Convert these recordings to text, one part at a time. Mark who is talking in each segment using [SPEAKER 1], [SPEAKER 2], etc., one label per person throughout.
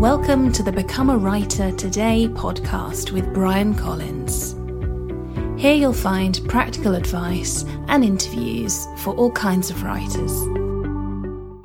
[SPEAKER 1] Welcome to the Become a Writer Today podcast with Bryan Collins. Here you'll find practical advice and interviews for all kinds of writers.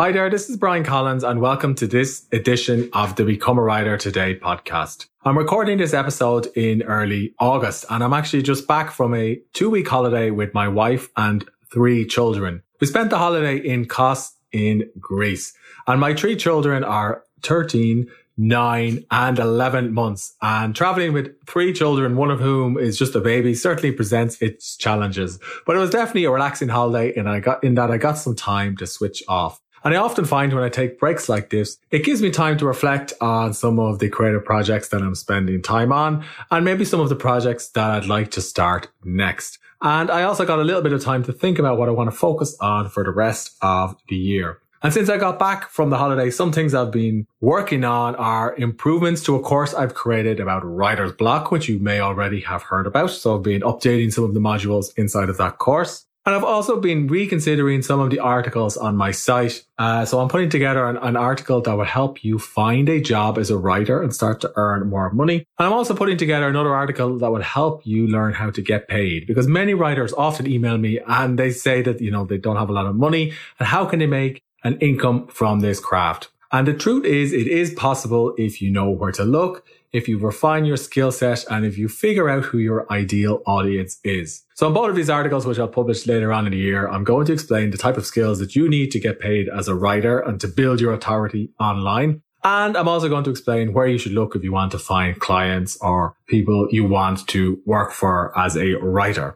[SPEAKER 2] Hi there, this is Bryan Collins, and welcome to this edition of the Become a Writer Today podcast. I'm recording this episode in early August, and I'm actually just back from a two week holiday with my wife and three children. We spent the holiday in Kos in Greece, and my three children are 13, nine and 11 months and traveling with three children, one of whom is just a baby certainly presents its challenges, but it was definitely a relaxing holiday and I got in that I got some time to switch off. And I often find when I take breaks like this, it gives me time to reflect on some of the creative projects that I'm spending time on and maybe some of the projects that I'd like to start next. And I also got a little bit of time to think about what I want to focus on for the rest of the year. And since I got back from the holiday, some things I've been working on are improvements to a course I've created about writer's block, which you may already have heard about. So I've been updating some of the modules inside of that course. And I've also been reconsidering some of the articles on my site. Uh, so I'm putting together an, an, article that will help you find a job as a writer and start to earn more money. And I'm also putting together another article that will help you learn how to get paid because many writers often email me and they say that, you know, they don't have a lot of money and how can they make an income from this craft. And the truth is, it is possible if you know where to look, if you refine your skill set, and if you figure out who your ideal audience is. So in both of these articles, which I'll publish later on in the year, I'm going to explain the type of skills that you need to get paid as a writer and to build your authority online. And I'm also going to explain where you should look if you want to find clients or people you want to work for as a writer.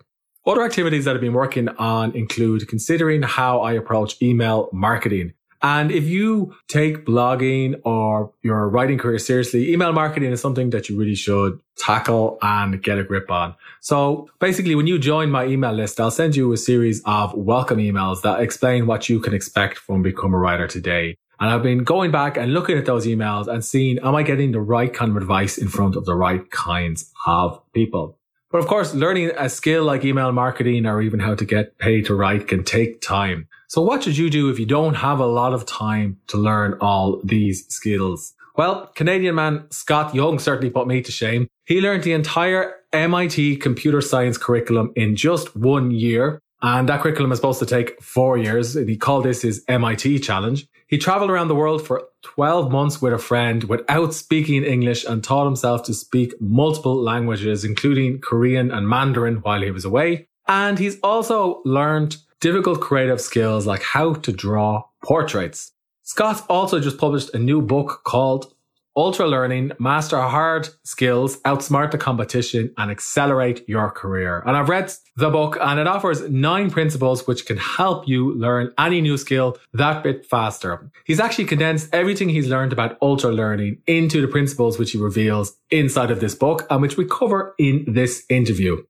[SPEAKER 2] Other activities that I've been working on include considering how I approach email marketing. And if you take blogging or your writing career seriously, email marketing is something that you really should tackle and get a grip on. So basically, when you join my email list, I'll send you a series of welcome emails that explain what you can expect from Become a Writer today. And I've been going back and looking at those emails and seeing, am I getting the right kind of advice in front of the right kinds of people? But of course, learning a skill like email marketing or even how to get paid to write can take time. So what should you do if you don't have a lot of time to learn all these skills? Well, Canadian man Scott Young certainly put me to shame. He learned the entire MIT computer science curriculum in just one year. And that curriculum is supposed to take four years. And he called this his MIT challenge. He traveled around the world for 12 months with a friend without speaking English and taught himself to speak multiple languages, including Korean and Mandarin while he was away. And he's also learned difficult creative skills like how to draw portraits. Scott also just published a new book called Ultra Learning, master hard skills, outsmart the competition, and accelerate your career. And I've read the book and it offers nine principles which can help you learn any new skill that bit faster. He's actually condensed everything he's learned about ultra learning into the principles which he reveals inside of this book and which we cover in this interview.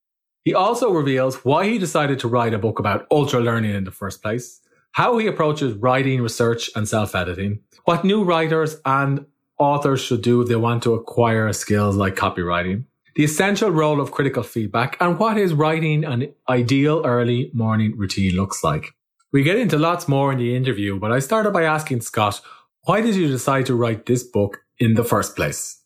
[SPEAKER 2] He also reveals why he decided to write a book about ultra learning in the first place, how he approaches writing, research, and self editing, what new writers and authors should do if they want to acquire skills like copywriting, the essential role of critical feedback, and what his writing an ideal early morning routine looks like. We get into lots more in the interview, but I started by asking Scott, why did you decide to write this book in the first place?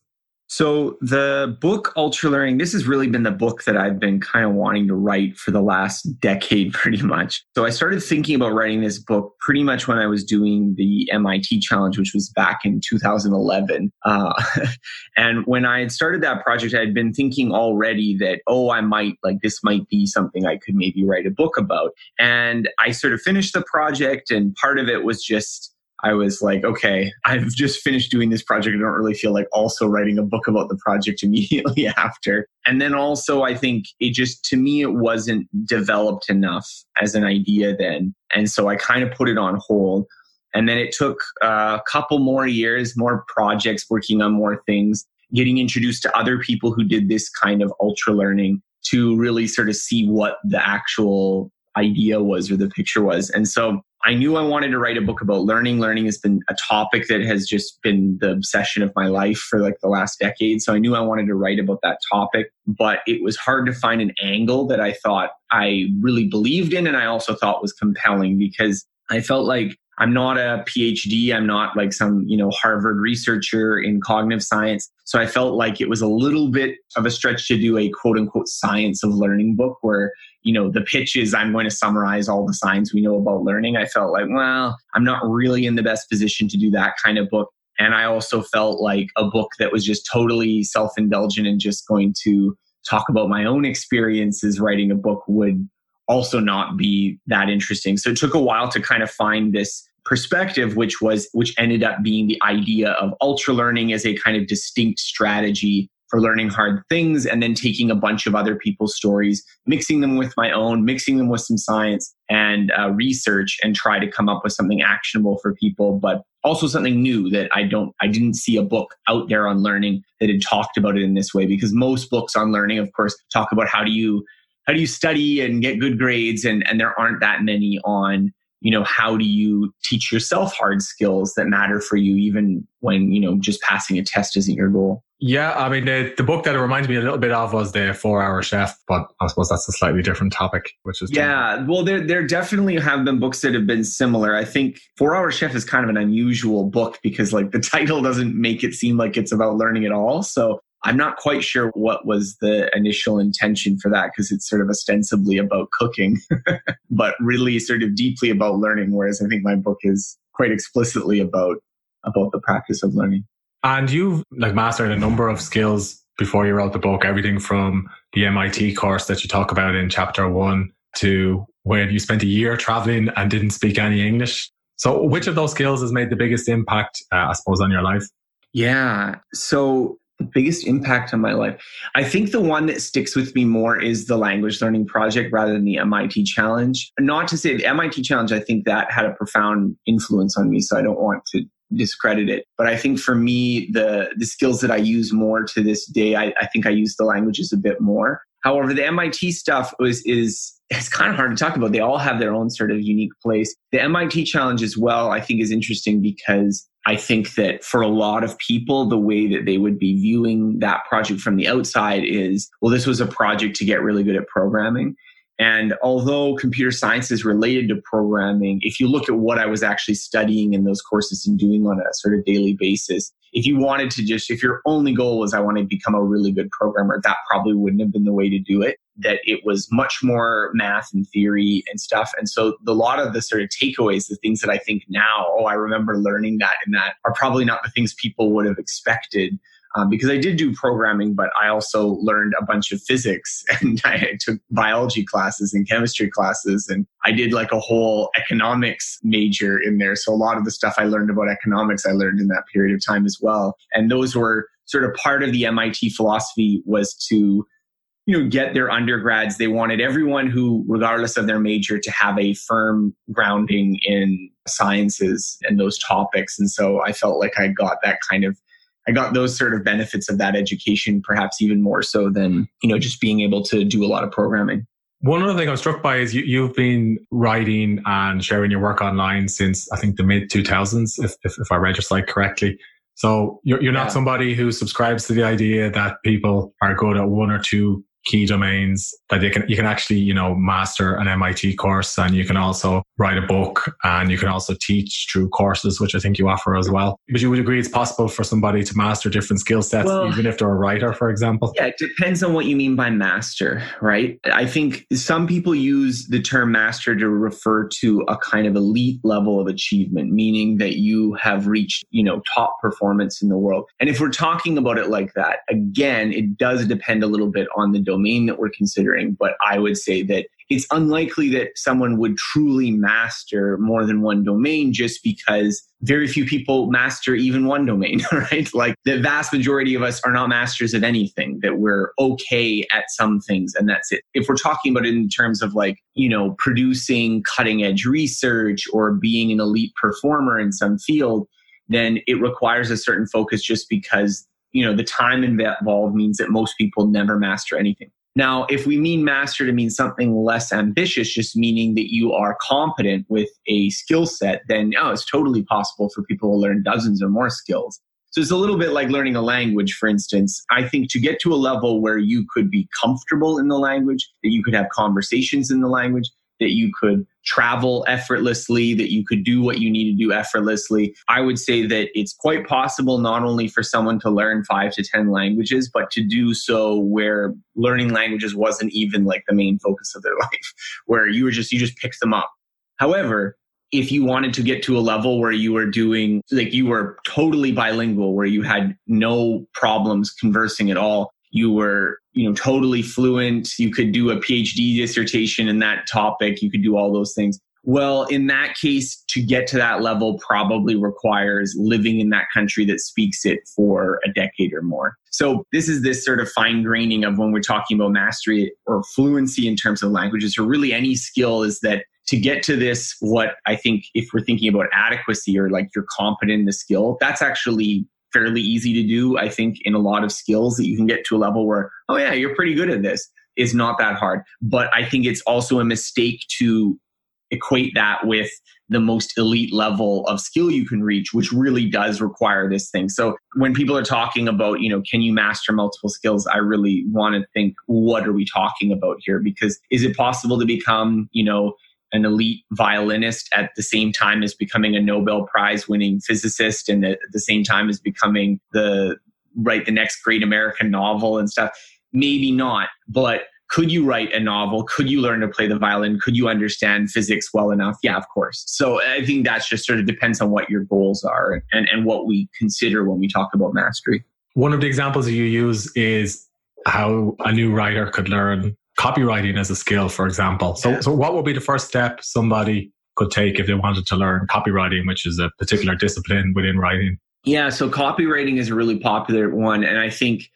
[SPEAKER 3] So the book Ultra Learning, this has really been the book that I've been kind of wanting to write for the last decade, pretty much. So I started thinking about writing this book pretty much when I was doing the MIT challenge, which was back in 2011. Uh, and when I had started that project, I had been thinking already that, oh, I might like this might be something I could maybe write a book about. And I sort of finished the project, and part of it was just I was like, okay, I've just finished doing this project. I don't really feel like also writing a book about the project immediately after. And then also, I think it just, to me, it wasn't developed enough as an idea then. And so I kind of put it on hold. And then it took a couple more years, more projects, working on more things, getting introduced to other people who did this kind of ultra learning to really sort of see what the actual idea was or the picture was. And so I knew I wanted to write a book about learning. Learning has been a topic that has just been the obsession of my life for like the last decade. So I knew I wanted to write about that topic, but it was hard to find an angle that I thought I really believed in and I also thought was compelling because I felt like I'm not a PhD. I'm not like some, you know, Harvard researcher in cognitive science. So I felt like it was a little bit of a stretch to do a quote unquote science of learning book where, you know, the pitch is I'm going to summarize all the science we know about learning. I felt like, well, I'm not really in the best position to do that kind of book. And I also felt like a book that was just totally self indulgent and just going to talk about my own experiences writing a book would also not be that interesting. So it took a while to kind of find this perspective, which was, which ended up being the idea of ultra learning as a kind of distinct strategy for learning hard things and then taking a bunch of other people's stories, mixing them with my own, mixing them with some science and uh, research and try to come up with something actionable for people, but also something new that I don't, I didn't see a book out there on learning that had talked about it in this way because most books on learning, of course, talk about how do you, how do you study and get good grades and, and there aren't that many on you know how do you teach yourself hard skills that matter for you even when you know just passing a test isn't your goal?
[SPEAKER 2] Yeah i mean the, the book that it reminds me a little bit of was the four hour chef but i suppose that's a slightly different topic which is
[SPEAKER 3] yeah different. well there, there definitely have been books that have been similar. I think four hour chef is kind of an unusual book because like the title doesn't make it seem like it's about learning at all. So I'm not quite sure what was the initial intention for that because it's sort of ostensibly about cooking, but really sort of deeply about learning. Whereas I think my book is quite explicitly about about the practice of learning.
[SPEAKER 2] And you've like mastered a number of skills before you wrote the book, everything from the MIT course that you talk about in chapter one to when you spent a year traveling and didn't speak any English. So which of those skills has made the biggest impact, uh, I suppose, on your life?
[SPEAKER 3] Yeah. So the biggest impact on my life. I think the one that sticks with me more is the language learning project rather than the MIT challenge. Not to say the MIT challenge, I think that had a profound influence on me. So I don't want to discredit it. But I think for me, the the skills that I use more to this day, I, I think I use the languages a bit more. However, the MIT stuff was is it's kind of hard to talk about. They all have their own sort of unique place. The MIT challenge as well, I think is interesting because I think that for a lot of people, the way that they would be viewing that project from the outside is, well, this was a project to get really good at programming. And although computer science is related to programming, if you look at what I was actually studying in those courses and doing on a sort of daily basis, if you wanted to just, if your only goal was I want to become a really good programmer, that probably wouldn't have been the way to do it. That it was much more math and theory and stuff. And so the, lot of the sort of takeaways, the things that I think now, oh, I remember learning that and that are probably not the things people would have expected um, because I did do programming, but I also learned a bunch of physics and I took biology classes and chemistry classes. And I did like a whole economics major in there. So a lot of the stuff I learned about economics, I learned in that period of time as well. And those were sort of part of the MIT philosophy was to you know get their undergrads they wanted everyone who regardless of their major to have a firm grounding in sciences and those topics and so i felt like i got that kind of I got those sort of benefits of that education, perhaps even more so than, you know, just being able to do a lot of programming.
[SPEAKER 2] One other thing I'm struck by is you, have been writing and sharing your work online since I think the mid 2000s, if, if, if I read your site correctly. So you're, you're not yeah. somebody who subscribes to the idea that people are good at one or two key domains that you can you can actually you know master an MIT course and you can also write a book and you can also teach through courses which I think you offer as well. But you would agree it's possible for somebody to master different skill sets well, even if they're a writer for example?
[SPEAKER 3] Yeah it depends on what you mean by master right? I think some people use the term master to refer to a kind of elite level of achievement meaning that you have reached you know top performance in the world. And if we're talking about it like that again it does depend a little bit on the domain that we're considering. But I would say that it's unlikely that someone would truly master more than one domain just because very few people master even one domain, right? Like the vast majority of us are not masters of anything, that we're okay at some things and that's it. If we're talking about it in terms of like, you know, producing cutting edge research or being an elite performer in some field, then it requires a certain focus just because you know the time involved means that most people never master anything. Now if we mean master to mean something less ambitious just meaning that you are competent with a skill set then oh it's totally possible for people to learn dozens or more skills. So it's a little bit like learning a language for instance. I think to get to a level where you could be comfortable in the language that you could have conversations in the language that you could travel effortlessly, that you could do what you need to do effortlessly. I would say that it's quite possible not only for someone to learn five to 10 languages, but to do so where learning languages wasn't even like the main focus of their life, where you were just, you just picked them up. However, if you wanted to get to a level where you were doing like you were totally bilingual where you had no problems conversing at all you were you know totally fluent. You could do a phd dissertation in that topic. You could do all those things. Well in that case to get to that level probably requires living in that country that speaks it for a decade or more. So this is this sort of fine graining of when we're talking about mastery or fluency in terms of languages. Or really any skill is that to get to this what i think if we're thinking about adequacy or like you're competent in the skill that's actually fairly easy to do. I think in a lot of skills that you can get to a level where, oh yeah, you're pretty good at this is not that hard. But I think it's also a mistake to equate that with the most elite level of skill you can reach, which really does require this thing. So when people are talking about, you know, can you master multiple skills? I really want to think, what are we talking about here? Because is it possible to become, you know, an elite violinist at the same time as becoming a Nobel Prize winning physicist and at the same time as becoming the write the next great American novel and stuff. Maybe not, but could you write a novel? Could you learn to play the violin? Could you understand physics well enough? Yeah, of course. So I think that just sort of depends on what your goals are and, and what we consider when we talk about mastery.
[SPEAKER 2] One of the examples you use is how a new writer could learn copywriting as a skill, for example. So, yeah. so what would be the first step somebody could take if they wanted to learn copywriting, which is a particular discipline within writing?
[SPEAKER 3] Yeah, so copywriting is a really popular one. And I think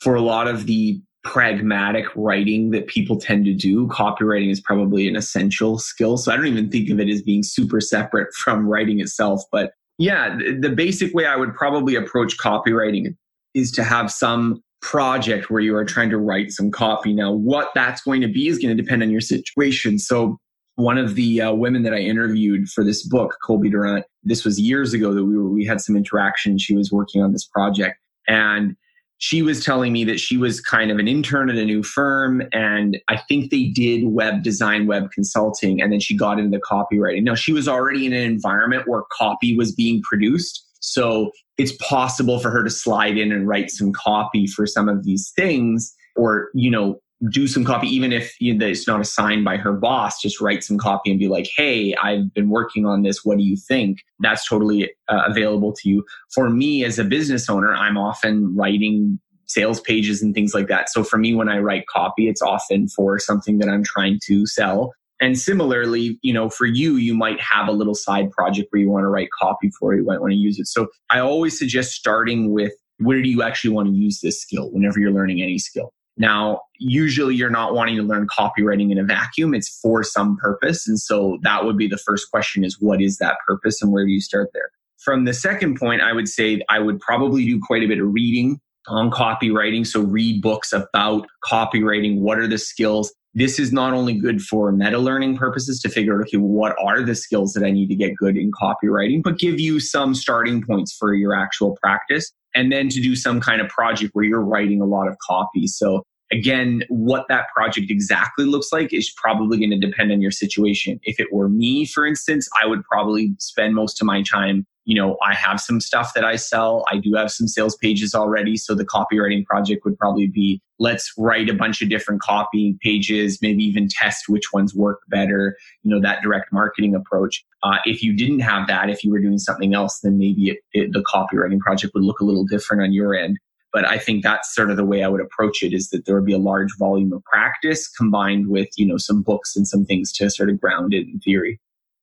[SPEAKER 3] for a lot of the pragmatic writing that people tend to do, copywriting is probably an essential skill. So I don't even think of it as being super separate from writing itself. But yeah, the basic way I would probably approach copywriting is to have some project where you are trying to write some copy. Now, what that's going to be is going to depend on your situation. So, one of the uh, women that I interviewed for this book, Colby Durant, this was years ago that we were, we had some interaction. She was working on this project and she was telling me that she was kind of an intern at a new firm and I think they did web design, web consulting, and then she got into copywriting. Now she was already in an environment where copy was being produced. So it's possible for her to slide in and write some copy for some of these things or, you know, do some copy, even if it's not assigned by her boss, just write some copy and be like, Hey, I've been working on this. What do you think? That's totally uh, available to you. For me as a business owner, I'm often writing sales pages and things like that. So for me, when I write copy, it's often for something that I'm trying to sell and similarly, you know, for you, you might have a little side project where you want to write copy for, you might want to use it. So I always suggest starting with where do you actually want to use this skill whenever you're learning any skill? Now, usually you're not wanting to learn copywriting in a vacuum. It's for some purpose. And so that would be the first question is what is that purpose and where do you start there? From the second point, I would say I would probably do quite a bit of reading on copywriting. So read books about copywriting. What are the skills? This is not only good for meta learning purposes to figure out, okay, what are the skills that I need to get good in copywriting, but give you some starting points for your actual practice. And then to do some kind of project where you're writing a lot of copy. So again, what that project exactly looks like is probably going to depend on your situation. If it were me, for instance, I would probably spend most of my time you know, I have some stuff that I sell. I do have some sales pages already. So the copywriting project would probably be let's write a bunch of different copy pages, maybe even test which ones work better, you know, that direct marketing approach. Uh, if you didn't have that, if you were doing something else, then maybe it, it, the copywriting project would look a little different on your end. But I think that's sort of the way I would approach it is that there would be a large volume of practice combined with, you know, some books and some things to sort of ground it in theory.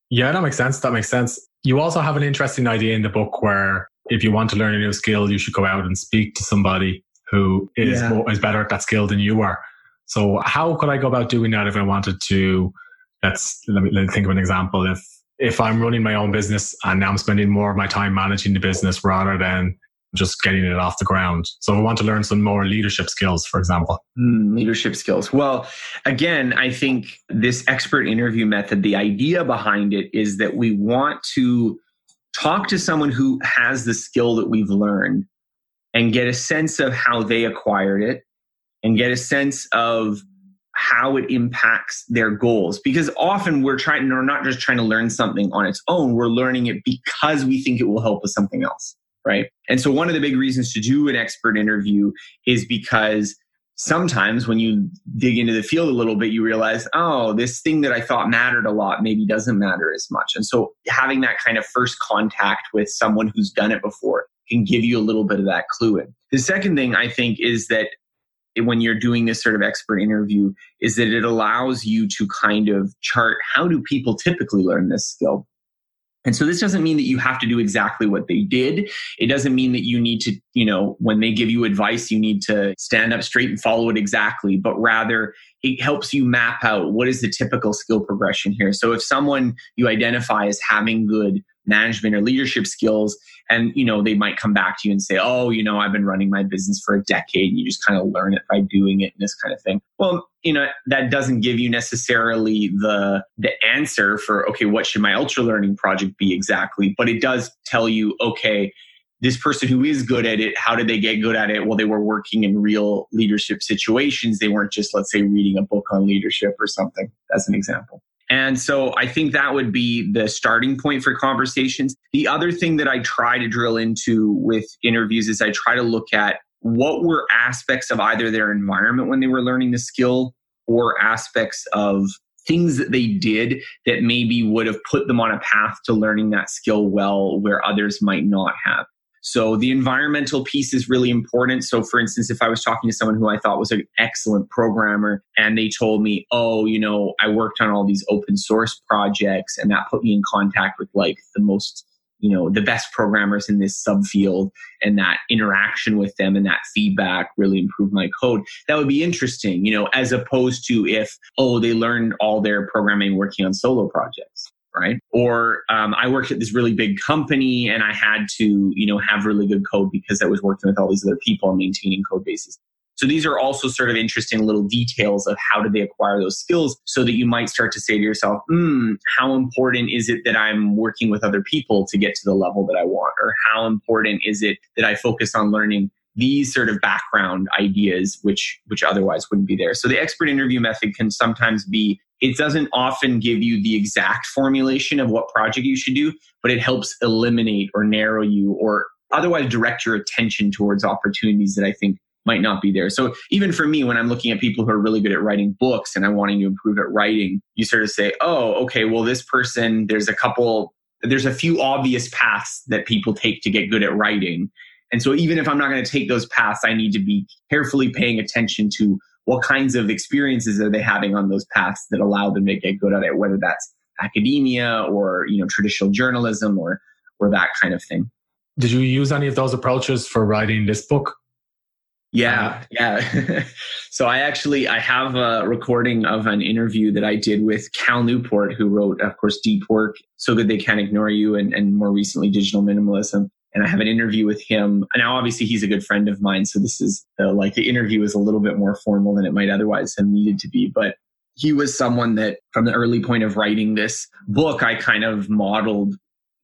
[SPEAKER 2] Yeah, that makes sense. That makes sense. You also have an interesting idea in the book where if you want to learn a new skill, you should go out and speak to somebody who is, yeah. more, is better at that skill than you are. So how could I go about doing that if I wanted to? Let's let me, let me think of an example. If if I'm running my own business and now I'm spending more of my time managing the business rather than just getting it off the ground. So I want to learn some more leadership skills, for example.
[SPEAKER 3] Mm, leadership skills. Well, again, I think this expert interview method, the idea behind it is that we want to talk to someone who has the skill that we've learned and get a sense of how they acquired it and get a sense of how it impacts their goals. Because often we're trying, we're not just trying to learn something on its own, we're learning it because we think it will help with something else. Right. And so one of the big reasons to do an expert interview is because sometimes when you dig into the field a little bit, you realize, oh, this thing that I thought mattered a lot maybe doesn't matter as much. And so having that kind of first contact with someone who's done it before can give you a little bit of that clue in. The second thing I think is that when you're doing this sort of expert interview is that it allows you to kind of chart how do people typically learn this skill and so this doesn't mean that you have to do exactly what they did. It doesn't mean that you need to, you know, when they give you advice, you need to stand up straight and follow it exactly, but rather it helps you map out what is the typical skill progression here. So if someone you identify as having good management or leadership skills. And you know they might come back to you and say oh you know i've been running my business for a decade and you just kind of learn it by doing it and this kind of thing. Well you know that doesn't give you necessarily the the answer for okay what should my ultra learning project be exactly? But it does tell you okay this person who is good at it how did they get good at it? Well they were working in real leadership situations. They weren't just let's say reading a book on leadership or something as an example and so I think that would be the starting point for conversations. The other thing that I try to drill into with interviews is I try to look at what were aspects of either their environment when they were learning the skill or aspects of things that they did that maybe would have put them on a path to learning that skill well where others might not have. So the environmental piece is really important. So for instance, if I was talking to someone who I thought was an excellent programmer and they told me, oh, you know, I worked on all these open source projects and that put me in contact with like the most you know the best programmers in this subfield and that interaction with them and that feedback really improved my code that would be interesting you know as opposed to if oh they learned all their programming working on solo projects right? Or um, I worked at this really big company and I had to, you know, have really good code because I was working with all these other people and maintaining code bases. So these are also sort of interesting little details of how did they acquire those skills so that you might start to say to yourself, hmm, how important is it that I'm working with other people to get to the level that I want? Or how important is it that I focus on learning these sort of background ideas which which otherwise wouldn't be there so the expert interview method can sometimes be it doesn't often give you the exact formulation of what project you should do but it helps eliminate or narrow you or otherwise direct your attention towards opportunities that i think might not be there. So even for me when i'm looking at people who are really good at writing books and i'm wanting to improve at writing you sort of say oh okay well this person there's a couple there's a few obvious paths that people take to get good at writing. And so even if I'm not going to take those paths, I need to be carefully paying attention to what kinds of experiences are they having on those paths that allow them to get good at it, whether that's academia or, you know, traditional journalism or, or that kind of thing.
[SPEAKER 2] Did you use any of those approaches for writing this book?
[SPEAKER 3] Yeah, yeah. so I actually I have a recording of an interview that I did with Cal Newport, who wrote, of course, Deep Work, So Good They Can't Ignore You, and, and more recently Digital Minimalism and I have an interview with him. Now, obviously, he's a good friend of mine, so this is uh, like the interview is a little bit more formal than it might otherwise have needed to be. But he was someone that, from the early point of writing this book, I kind of modeled.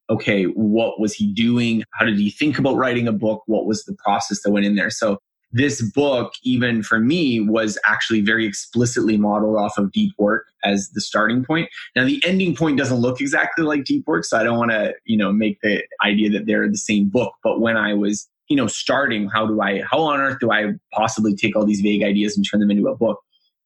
[SPEAKER 3] Okay, what was he doing? How did he think about writing a book? What was the process that went in there? So this book, even for me, was actually very explicitly modeled off of deep work as the starting point. Now, the ending point doesn't look exactly like deep work, so I don't want to, you know, make the idea that they're the same book. But when I was, you know, starting, how do I, how on earth do I possibly take all these vague ideas and turn them into a book?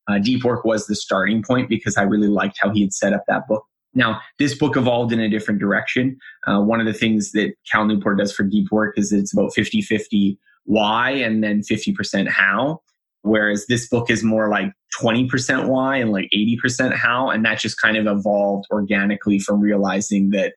[SPEAKER 3] Uh, deep work was the starting point because I really liked how he had set up that book. Now, this book evolved in a different direction. Uh, one of the things that Cal Newport does for deep work is it's about 50 50 why and then 50% how. Whereas this book is more like 20% why and like 80% how. And that just kind of evolved organically from realizing that,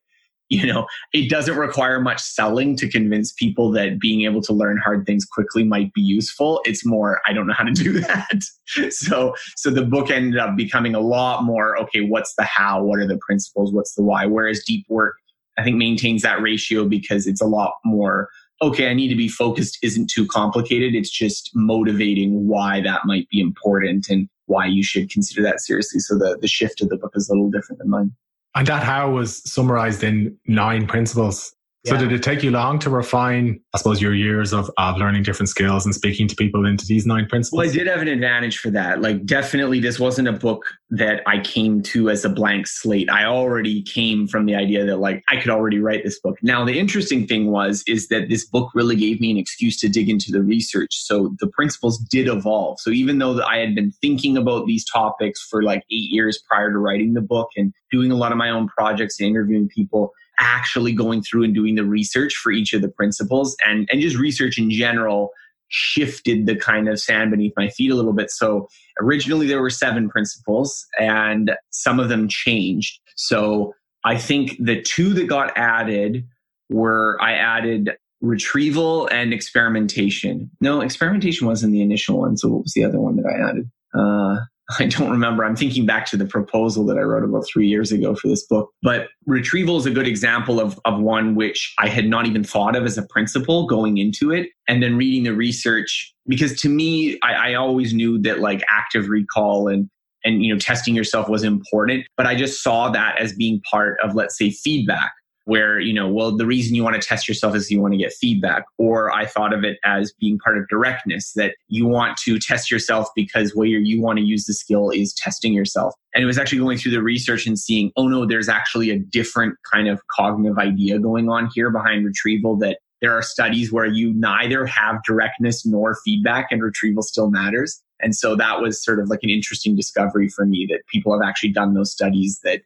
[SPEAKER 3] you know, it doesn't require much selling to convince people that being able to learn hard things quickly might be useful. It's more, I don't know how to do that. so, so the book ended up becoming a lot more, okay, what's the how? What are the principles? What's the why? Whereas deep work, I think maintains that ratio because it's a lot more okay, I need to be focused isn't too complicated. It's just motivating why that might be important and why you should consider that seriously. So the, the shift of the book is a little different than mine.
[SPEAKER 2] And that how was summarized in nine principles. So did it take you long to refine, I suppose, your years of, of learning different skills and speaking to people into these nine principles?
[SPEAKER 3] Well, I did have an advantage for that. Like, definitely, this wasn't a book that I came to as a blank slate. I already came from the idea that, like, I could already write this book. Now, the interesting thing was, is that this book really gave me an excuse to dig into the research. So the principles did evolve. So even though I had been thinking about these topics for like eight years prior to writing the book and doing a lot of my own projects and interviewing people, actually going through and doing the research for each of the principles and, and just research in general shifted the kind of sand beneath my feet a little bit. So originally there were seven principles and some of them changed. So I think the two that got added were I added retrieval and experimentation. No, experimentation wasn't the initial one. So what was the other one that I added? Uh, I don't remember. I'm thinking back to the proposal that I wrote about three years ago for this book. But retrieval is a good example of, of one which I had not even thought of as a principle going into it. And then reading the research, because to me, I, I always knew that like active recall and and you know testing yourself was important but i just saw that as being part of let's say feedback where you know well the reason you want to test yourself is you want to get feedback. Or i thought of it as being part of directness that you want to test yourself because where you want to use the skill is testing yourself. And it was actually going through the research and seeing oh no there's actually a different kind of cognitive idea going on here behind retrieval that there are studies where you neither have directness nor feedback and retrieval still matters. And so that was sort of like an interesting discovery for me that people have actually done those studies that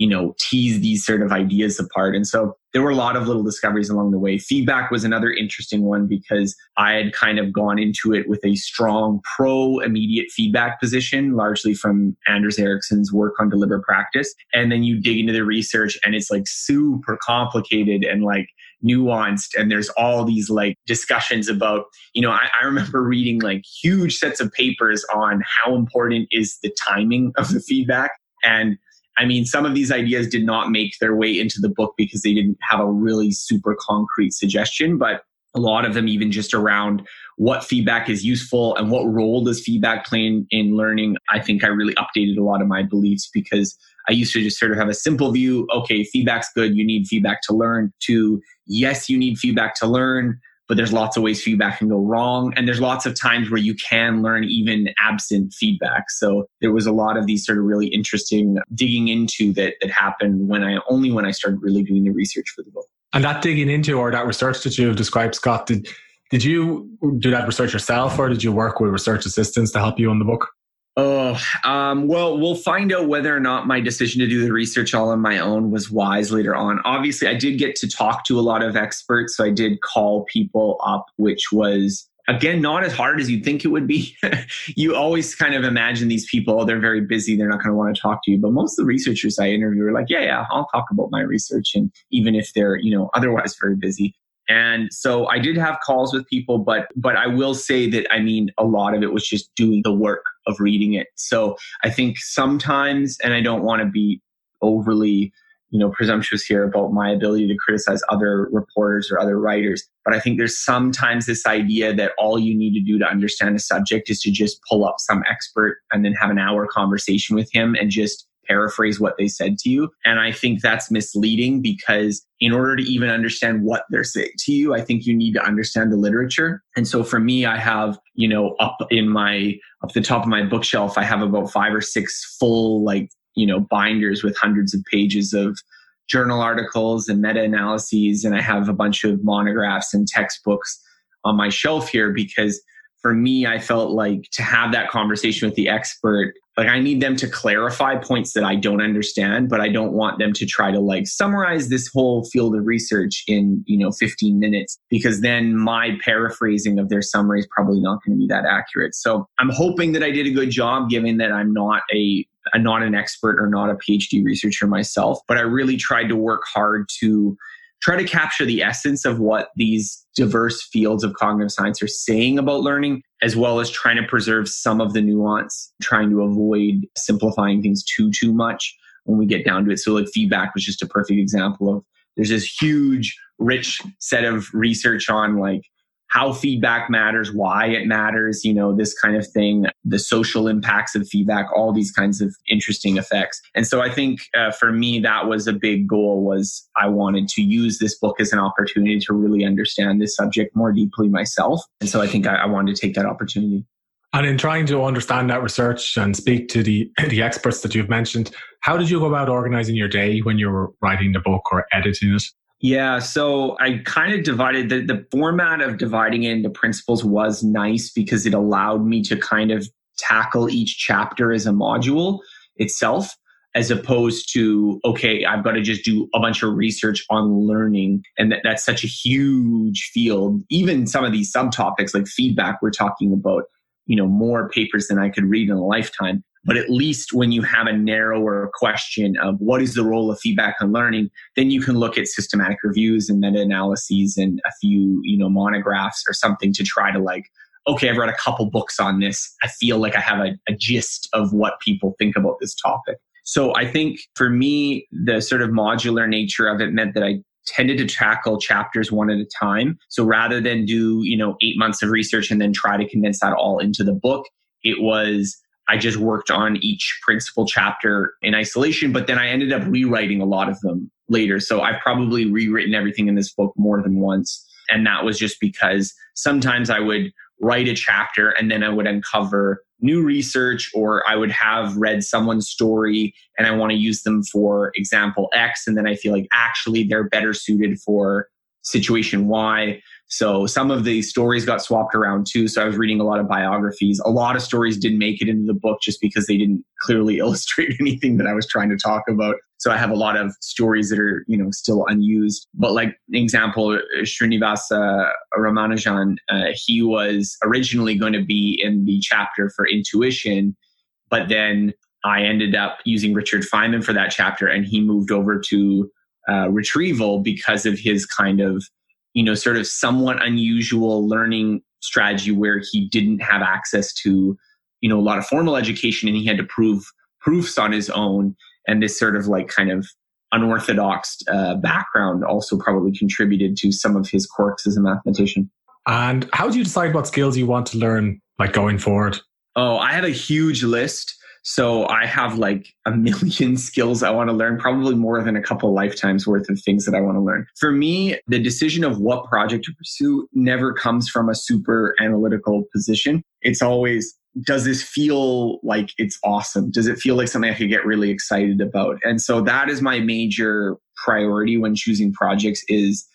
[SPEAKER 3] you know, tease these sort of ideas apart. And so there were a lot of little discoveries along the way. Feedback was another interesting one because I had kind of gone into it with a strong pro immediate feedback position, largely from Anders Ericsson's work on deliberate practice. And then you dig into the research and it's like super complicated and like nuanced and there's all these like discussions about you know I, I, remember reading like huge sets of papers on how important is the timing of the feedback and I mean, some of these ideas did not make their way into the book because they didn't have a really super concrete suggestion, but a lot of them even just around what feedback is useful and what role does feedback play in, in learning. I think I really updated a lot of my beliefs because I used to just sort of have a simple view. Okay, feedback's good. You need feedback to learn to yes, you need feedback to learn but there's lots of ways feedback can go wrong. And there's lots of times where you can learn even absent feedback. So there was a lot of these sort of really interesting digging into that that happened when I only when I started really doing the research for the book.
[SPEAKER 2] And that digging into or that research that you described, Scott, did did you do that research yourself or did you work with research assistants to help you on the book?
[SPEAKER 3] Oh, um, well, we'll find out whether or not my decision to do the research all on my own was wise later on. Obviously, I did get to talk to a lot of experts. So I did call people up, which was, again, not as hard as you'd think it would be. you always kind of imagine these people, they're very busy, they're not going to want to talk to you. But most of the researchers I interview are like, yeah, yeah, I'll talk about my research. And even if they're, you know, otherwise very busy. And so I did have calls with people, but but I will say that I mean a lot of it was just doing the work of reading it. So I think sometimes, and I don't want to be overly you know presumptuous here about my ability to criticize other reporters or other writers but i think there's sometimes this idea that all you need to do to understand a subject is to just pull up some expert and then have an hour conversation with him and just paraphrase what they said to you. And I think that's misleading because in order to even understand what they're saying to you, I think you need to understand the literature. And so for me, I have, you know, up in my, up the top of my bookshelf, I have about five or six full, like, you know, binders with hundreds of pages of journal articles and meta analyses. And I have a bunch of monographs and textbooks on my shelf here because for me, I felt like to have that conversation with the expert, like I need them to clarify points that I don't understand, but I don't want them to try to like summarize this whole field of research in, you know, 15 minutes because then my paraphrasing of their summary is probably not going to be that accurate. So I'm hoping that I did a good job given that I'm not a I'm not an expert or not a PhD researcher myself, but I really tried to work hard to try to capture the essence of what these diverse fields of cognitive science are saying about learning, as well as trying to preserve some of the nuance, trying to avoid simplifying things too, too much when we get down to it. So, like, feedback was just a perfect example of there's this huge, rich set of research on like how feedback matters, why it matters, you know, this kind of thing, the social impacts of feedback, all these kinds of interesting effects. And so I think uh, for me, that was a big goal was I wanted to use this book as an opportunity to really understand this subject more deeply myself. And so I think I, I wanted to take that opportunity.
[SPEAKER 2] And in trying to understand that research and speak to the, the experts that you've mentioned, how did you go about organizing your day when you were writing the book or editing it?
[SPEAKER 3] Yeah, so I kind of divided the, the format of dividing it into principles was nice because it allowed me to kind of tackle each chapter as a module itself, as opposed to, okay, I've got to just do a bunch of research on learning. And that, that's such a huge field. Even some of these subtopics like feedback, we're talking about, you know, more papers than I could read in a lifetime. But at least when you have a narrower question of what is the role of feedback on learning, then you can look at systematic reviews and meta analyses and a few, you know, monographs or something to try to like, okay, I've read a couple books on this. I feel like I have a, a gist of what people think about this topic. So I think for me, the sort of modular nature of it meant that I tended to tackle chapters one at a time. So rather than do, you know, eight months of research and then try to condense that all into the book, it was I just worked on each principle chapter in isolation, but then I ended up rewriting a lot of them later. So I've probably rewritten everything in this book more than once. And that was just because sometimes I would write a chapter and then I would uncover new research or I would have read someone's story and I want to use them for example X. And then I feel like actually they're better suited for situation Y. So some of the stories got swapped around too. So I was reading a lot of biographies. A lot of stories didn't make it into the book just because they didn't clearly illustrate anything that I was trying to talk about. So I have a lot of stories that are, you know, still unused. But like an example, Srinivasa Ramanujan, uh, he was originally going to be in the chapter for intuition, but then I ended up using Richard Feynman for that chapter, and he moved over to uh, retrieval because of his kind of you know, sort of somewhat unusual learning strategy where he didn't have access to, you know, a lot of formal education and he had to prove proofs on his own. And this sort of like kind of unorthodox uh, background also probably contributed to some of his quirks as a mathematician.
[SPEAKER 2] And how do you decide what skills you want to learn, like going forward?
[SPEAKER 3] Oh, I have a huge list. So I have like a million skills I want to learn, probably more than a couple lifetimes worth of things that I want to learn. For me, the decision of what project to pursue never comes from a super analytical position. It's always, does this feel like it's awesome? Does it feel like something I could get really excited about? And so that is my major priority when choosing projects is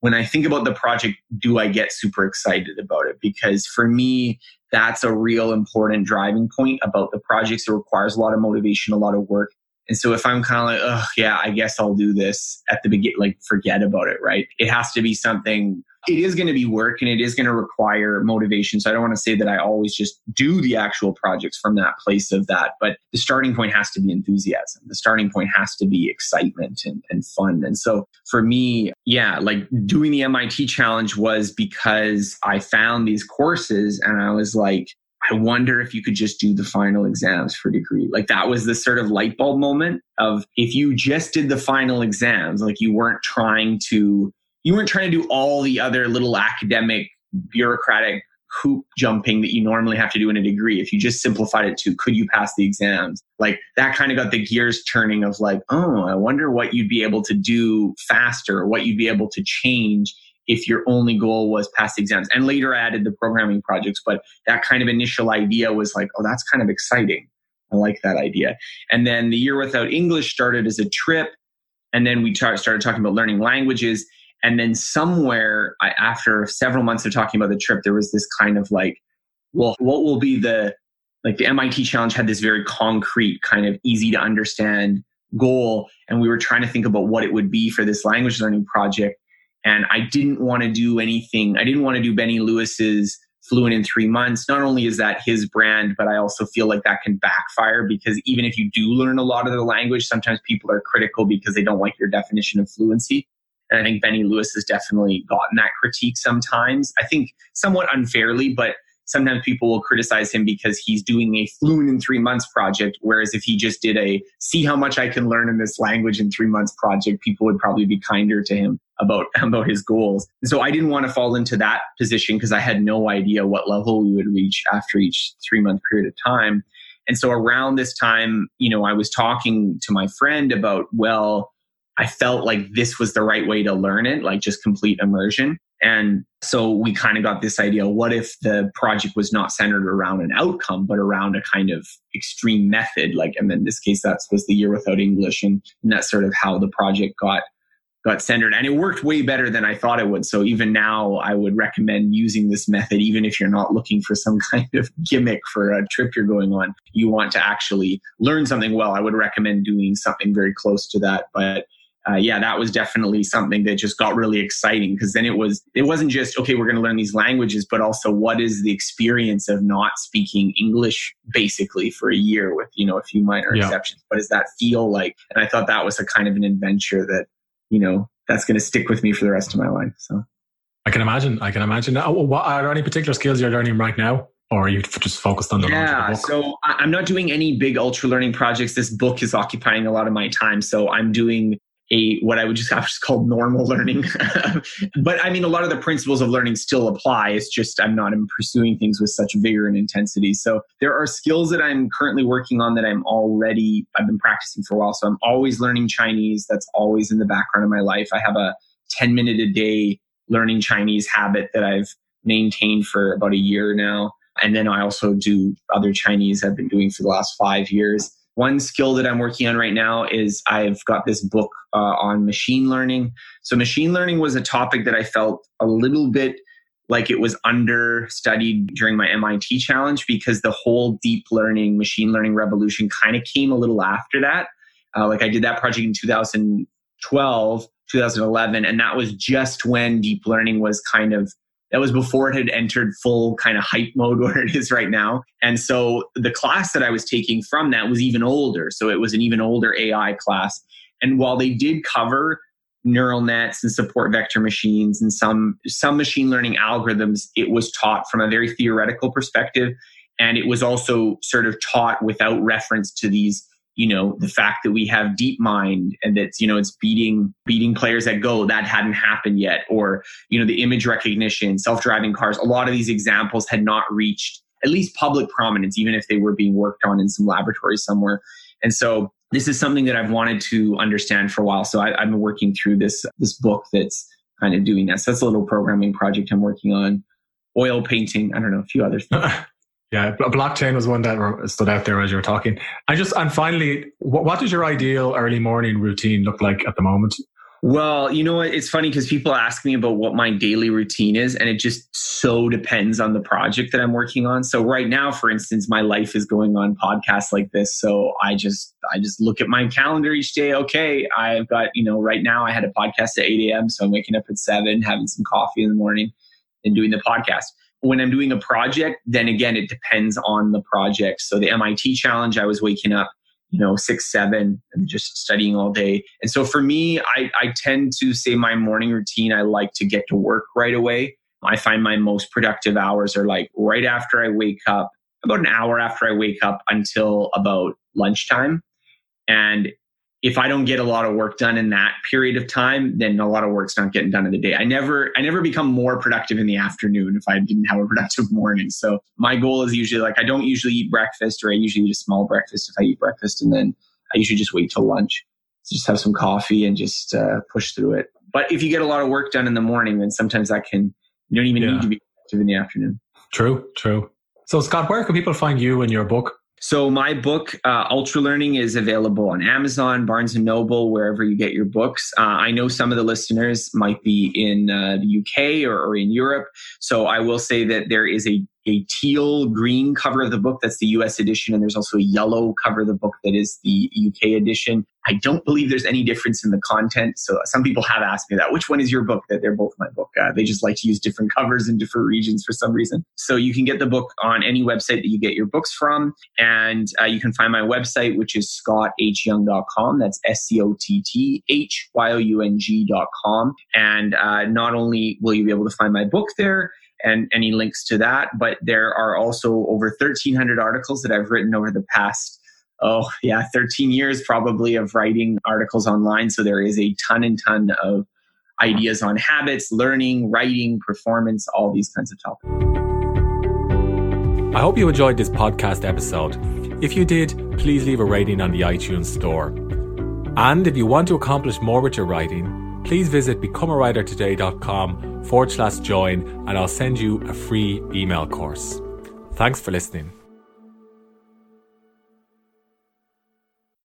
[SPEAKER 3] when I think about the project, do I get super excited about it? Because for me, that's a real important driving point about the projects. It requires a lot of motivation, a lot of work. And so if I'm kind of like, oh yeah, I guess I'll do this at the beginning, like forget about it, right? It has to be something it is going to be work and it is going to require motivation. So I don't want to say that I always just do the actual projects from that place of that, but the starting point has to be enthusiasm. The starting point has to be excitement and, and fun. And so for me, yeah, like doing the MIT challenge was because I found these courses and I was like, I wonder if you could just do the final exams for degree. Like that was the sort of light bulb moment of if you just did the final exams, like you weren't trying to you weren't trying to do all the other little academic bureaucratic hoop jumping that you normally have to do in a degree. If you just simplified it to could you pass the exams? Like that kind of got the gears turning of like, oh, I wonder what you'd be able to do faster, what you'd be able to change if your only goal was pass the exams. And later I added the programming projects, but that kind of initial idea was like, oh, that's kind of exciting. I like that idea. And then the year without English started as a trip. And then we started talking about learning languages. And then somewhere I, after several months of talking about the trip, there was this kind of like, well, what will be the, like the MIT challenge had this very concrete kind of easy to understand goal. And we were trying to think about what it would be for this language learning project. And I didn't want to do anything. I didn't want to do Benny Lewis's fluent in three months. Not only is that his brand, but I also feel like that can backfire because even if you do learn a lot of the language, sometimes people are critical because they don't like your definition of fluency. And I think Benny Lewis has definitely gotten that critique sometimes. I think somewhat unfairly, but sometimes people will criticize him because he's doing a fluent in three months project. Whereas if he just did a see how much I can learn in this language in three months project, people would probably be kinder to him. about about his goals. so I didn't want to fall into that position because I had no idea what level we would reach after each three month period of time. And so around this time, you know, I was talking to my friend about, well, I felt like this was the right way to learn it, like just complete immersion. And so we kind of got this idea what if the project was not centered around an outcome, but around a kind of extreme method? Like, and in this case, that was the year without English. And, and that's sort of how the project got got centered and it worked way better than I thought it would. So even now I would recommend using this method, even if you're not looking for some kind of gimmick for a trip you're going on. You want to actually learn something well. I would recommend doing something very close to that. But uh, yeah, that was definitely something that just got really exciting because then it was it wasn't just okay, we're going to learn these languages, but also what is the experience of not speaking English basically for a year with you know a few minor yeah. exceptions. What does that feel like? And I thought that was a kind of an adventure that you know that's going to stick with me for the rest of my life. So
[SPEAKER 2] I can imagine. I can imagine. Uh, what, are there any particular skills you're learning right now? or are you just focused on the
[SPEAKER 3] yeah
[SPEAKER 2] the
[SPEAKER 3] so i'm not doing any big ultra learning projects this book is occupying a lot of my time so i'm doing a what I would just have called normal learning. but I mean, a lot of the principles of learning still apply. It's just I'm not pursuing things with such vigor and intensity. So there are skills that I'm currently working on that I'm already I've been practicing for a while. So I'm always learning Chinese. That's always in the background of my life. I have a 10 minute a day learning Chinese habit that I've maintained for about a year now. And then I also do other Chinese I've been doing for the last five years. One skill that I'm working on right now is I've got this book uh, on machine learning. So, machine learning was a topic that I felt a little bit like it was understudied during my MIT challenge because the whole deep learning, machine learning revolution kind of came a little after that. Uh, like I did that project in 2012, 2011, and that was just when deep learning was kind of that was before it had entered full kind of hype mode where it is right now. And so the class that I was taking from that was even older. So it was an even older AI class. And while they did cover neural nets and support vector machines and some some machine learning algorithms, it was taught from a very theoretical perspective. And it was also sort of taught without reference to these you know the fact that we have DeepMind and that you know it's beating beating players that go that hadn't happened yet or you know the image recognition self-driving cars a lot of these examples had not reached at least public prominence even if they were being worked on in some laboratory somewhere. And so this is something that i've wanted to understand for a while. So I, have been working through this this book that's kind of doing that. So that's a little programming project i'm working on. Oil painting i don't know a few other things
[SPEAKER 2] Yeah, blockchain was one that stood out there as you were talking. I just and finally, what, what does your ideal early morning routine look like at the moment?
[SPEAKER 3] Well, you know what? It's funny because people ask me about what my daily routine is, and it just so depends on the project that I'm working on. So right now, for instance, my life is going on podcasts like this. So I just I just look at my calendar each day. Okay, I've got you know right now I had a podcast at 8 a.m. So I'm waking up at seven, having some coffee in the morning, and doing the podcast when I'm doing a project, then again, it depends on the project. So the MIT challenge, I was waking up, you know, six, seven, and just studying all day. And so for me, I, I tend to say my morning routine, I like to get to work right away. I find my most productive hours are like right after I wake up, about an hour after I wake up until about lunchtime. And if I don't get a lot of work done in that period of time, then a lot of work's not getting done in the day. I never, I never become more productive in the afternoon if I didn't have a productive morning. So my goal is usually like, I don't usually eat breakfast or I usually eat a small breakfast if I eat breakfast. And then I usually just wait till lunch, just have some coffee and just uh, push through it. But if you get a lot of work done in the morning, then sometimes that can, you don't even yeah. need to be productive in the afternoon.
[SPEAKER 2] True, true. So Scott, where can people find you and your book?
[SPEAKER 3] So my book, uh, Ultra Learning, is available on Amazon, Barnes and Noble, wherever you get your books. Uh, I know some of the listeners might be in uh, the UK or, or in Europe, so I will say that there is a a teal green cover of the book. That's the US edition. And there's also a yellow cover of the book that is the UK edition. I don't believe there's any difference in the content. So some people have asked me that. Which one is your book? That they're both my book. Uh, they just like to use different covers in different regions for some reason. So you can get the book on any website that you get your books from. And uh, you can find my website, which is scotthyoung.com. That's S C O T T H Y O U N G.com. And uh, not only will you be able to find my book there, and any links to that. But there are also over 1,300 articles that I've written over the past, oh, yeah, 13 years probably of writing articles online. So there is a ton and ton of ideas on habits, learning, writing, performance, all these kinds of topics.
[SPEAKER 2] I hope you enjoyed this podcast episode. If you did, please leave a rating on the iTunes store. And if you want to accomplish more with your writing, please visit becomeawritertoday.com forward slash join and I'll send you a free email course. Thanks for listening.